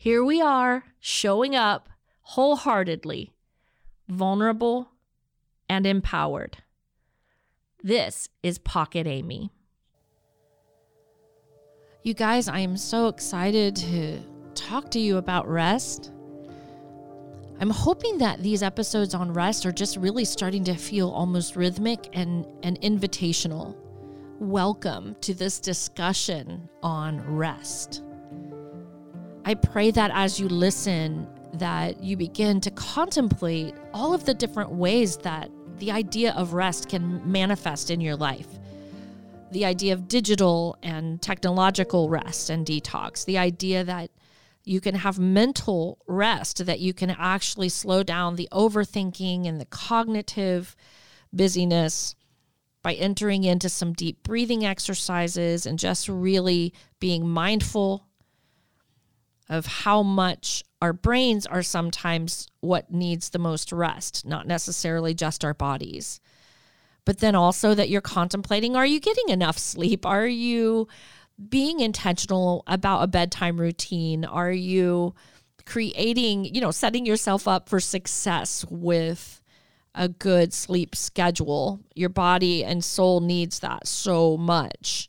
Here we are showing up wholeheartedly, vulnerable, and empowered. This is Pocket Amy. You guys, I am so excited to talk to you about rest. I'm hoping that these episodes on rest are just really starting to feel almost rhythmic and, and invitational. Welcome to this discussion on rest. I pray that as you listen, that you begin to contemplate all of the different ways that the idea of rest can manifest in your life. The idea of digital and technological rest and detox, the idea that you can have mental rest, that you can actually slow down the overthinking and the cognitive busyness by entering into some deep breathing exercises and just really being mindful of how much our brains are sometimes what needs the most rest, not necessarily just our bodies. But then also that you're contemplating are you getting enough sleep? Are you being intentional about a bedtime routine? Are you creating, you know, setting yourself up for success with a good sleep schedule? Your body and soul needs that so much.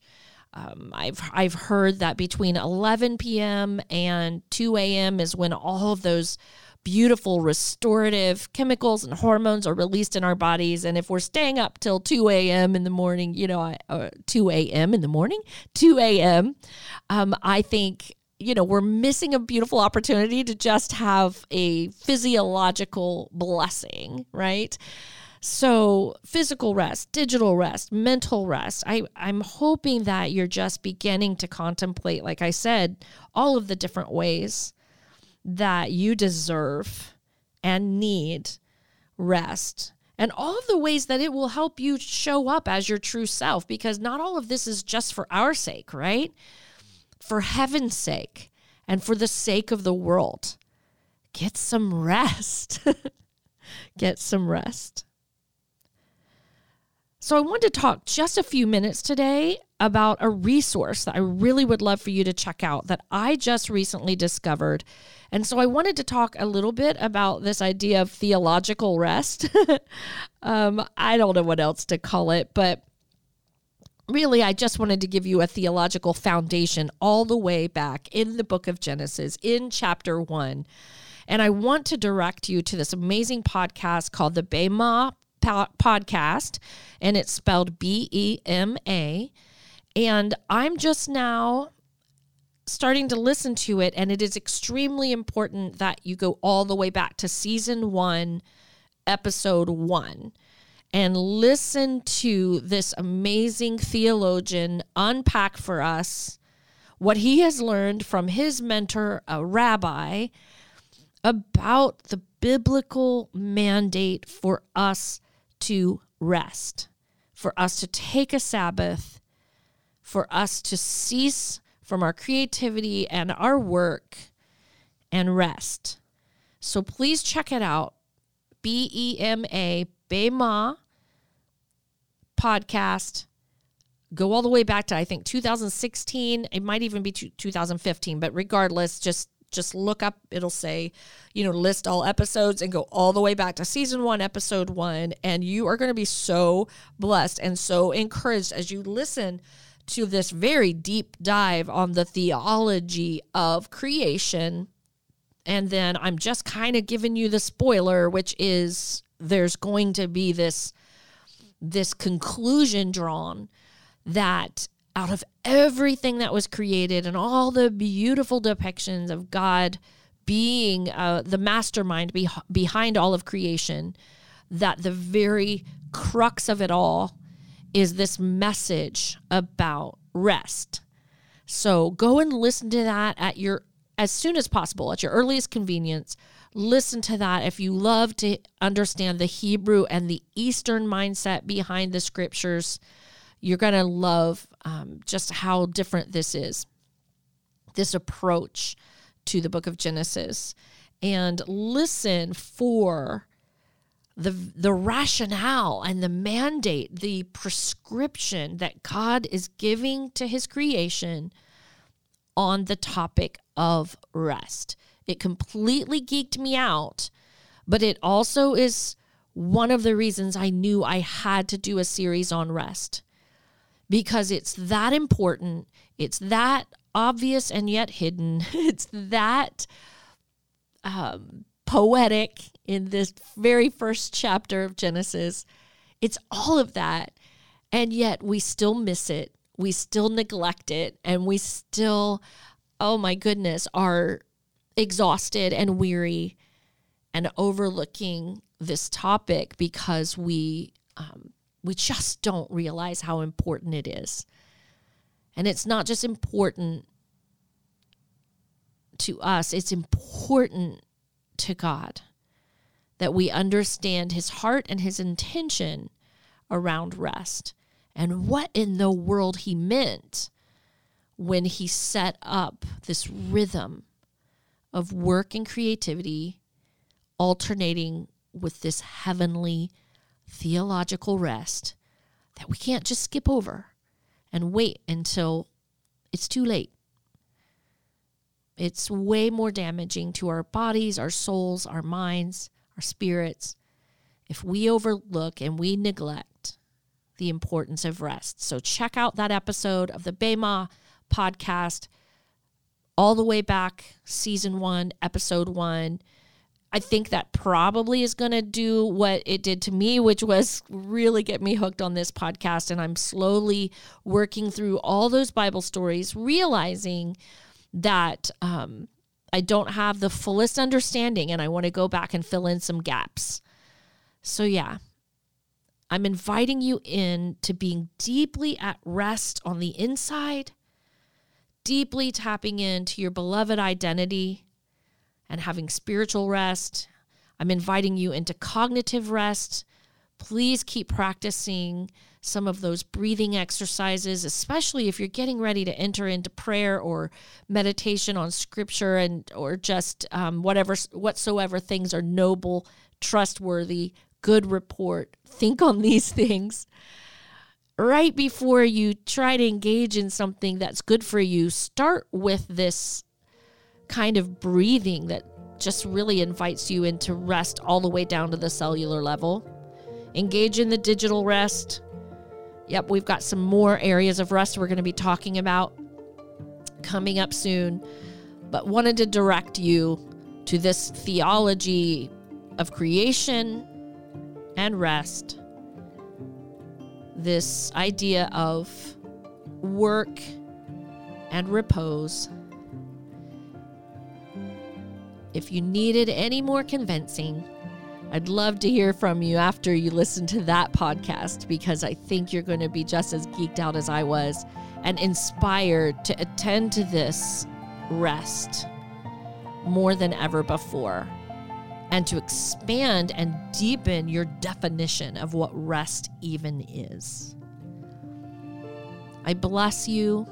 Um, I've I've heard that between 11 p.m. and 2 a.m. is when all of those beautiful restorative chemicals and hormones are released in our bodies. And if we're staying up till 2 a.m. in the morning, you know, uh, 2 a.m. in the morning, 2 a.m., um, I think, you know, we're missing a beautiful opportunity to just have a physiological blessing, right? So, physical rest, digital rest, mental rest. I, I'm hoping that you're just beginning to contemplate, like I said, all of the different ways that you deserve and need rest and all of the ways that it will help you show up as your true self because not all of this is just for our sake, right? For heaven's sake and for the sake of the world. Get some rest. Get some rest. So, I wanted to talk just a few minutes today about a resource that I really would love for you to check out that I just recently discovered. And so, I wanted to talk a little bit about this idea of theological rest. um, I don't know what else to call it, but really, I just wanted to give you a theological foundation all the way back in the book of Genesis, in chapter one. And I want to direct you to this amazing podcast called the Bema podcast, and it's spelled B E M A. And I'm just now starting to listen to it, and it is extremely important that you go all the way back to season one, episode one, and listen to this amazing theologian unpack for us what he has learned from his mentor, a rabbi, about the biblical mandate for us to rest, for us to take a Sabbath, for us to cease from our creativity and our work and rest. So please check it out. B E M A, Bema podcast. Go all the way back to, I think, 2016. It might even be 2015, but regardless, just just look up it'll say you know list all episodes and go all the way back to season 1 episode 1 and you are going to be so blessed and so encouraged as you listen to this very deep dive on the theology of creation. And then I'm just kind of giving you the spoiler which is there's going to be this this conclusion drawn that out of everything that was created and all the beautiful depictions of God being uh, the mastermind be- behind all of creation, that the very crux of it all is this message about rest. So go and listen to that at your as soon as possible, at your earliest convenience. Listen to that if you love to understand the Hebrew and the Eastern mindset behind the scriptures you're going to love um, just how different this is, this approach to the book of Genesis. And listen for the, the rationale and the mandate, the prescription that God is giving to his creation on the topic of rest. It completely geeked me out, but it also is one of the reasons I knew I had to do a series on rest because it's that important. It's that obvious and yet hidden. It's that um, poetic in this very first chapter of Genesis. It's all of that. And yet we still miss it. We still neglect it. And we still, oh my goodness, are exhausted and weary and overlooking this topic because we um, we just don't realize how important it is. And it's not just important to us, it's important to God that we understand his heart and his intention around rest and what in the world he meant when he set up this rhythm of work and creativity alternating with this heavenly theological rest that we can't just skip over and wait until it's too late. It's way more damaging to our bodies, our souls, our minds, our spirits if we overlook and we neglect the importance of rest. So check out that episode of the Bema podcast all the way back, season one, episode one. I think that probably is going to do what it did to me, which was really get me hooked on this podcast. And I'm slowly working through all those Bible stories, realizing that um, I don't have the fullest understanding and I want to go back and fill in some gaps. So, yeah, I'm inviting you in to being deeply at rest on the inside, deeply tapping into your beloved identity and having spiritual rest. I'm inviting you into cognitive rest. Please keep practicing some of those breathing exercises, especially if you're getting ready to enter into prayer or meditation on scripture and or just um, whatever whatsoever things are noble, trustworthy, good report. Think on these things right before you try to engage in something that's good for you. Start with this kind of breathing that just really invites you into rest all the way down to the cellular level. Engage in the digital rest. Yep, we've got some more areas of rest we're going to be talking about coming up soon, but wanted to direct you to this theology of creation and rest. This idea of work and repose if you needed any more convincing, I'd love to hear from you after you listen to that podcast because I think you're going to be just as geeked out as I was and inspired to attend to this rest more than ever before and to expand and deepen your definition of what rest even is. I bless you.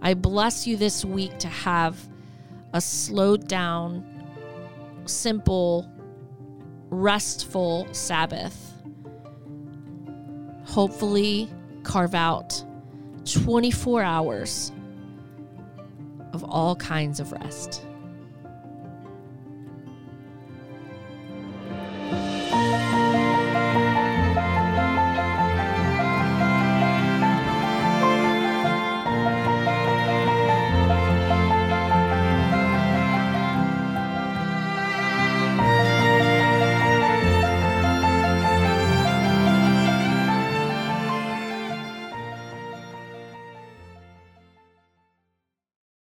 I bless you this week to have a slowed down, simple, restful Sabbath. Hopefully, carve out 24 hours of all kinds of rest.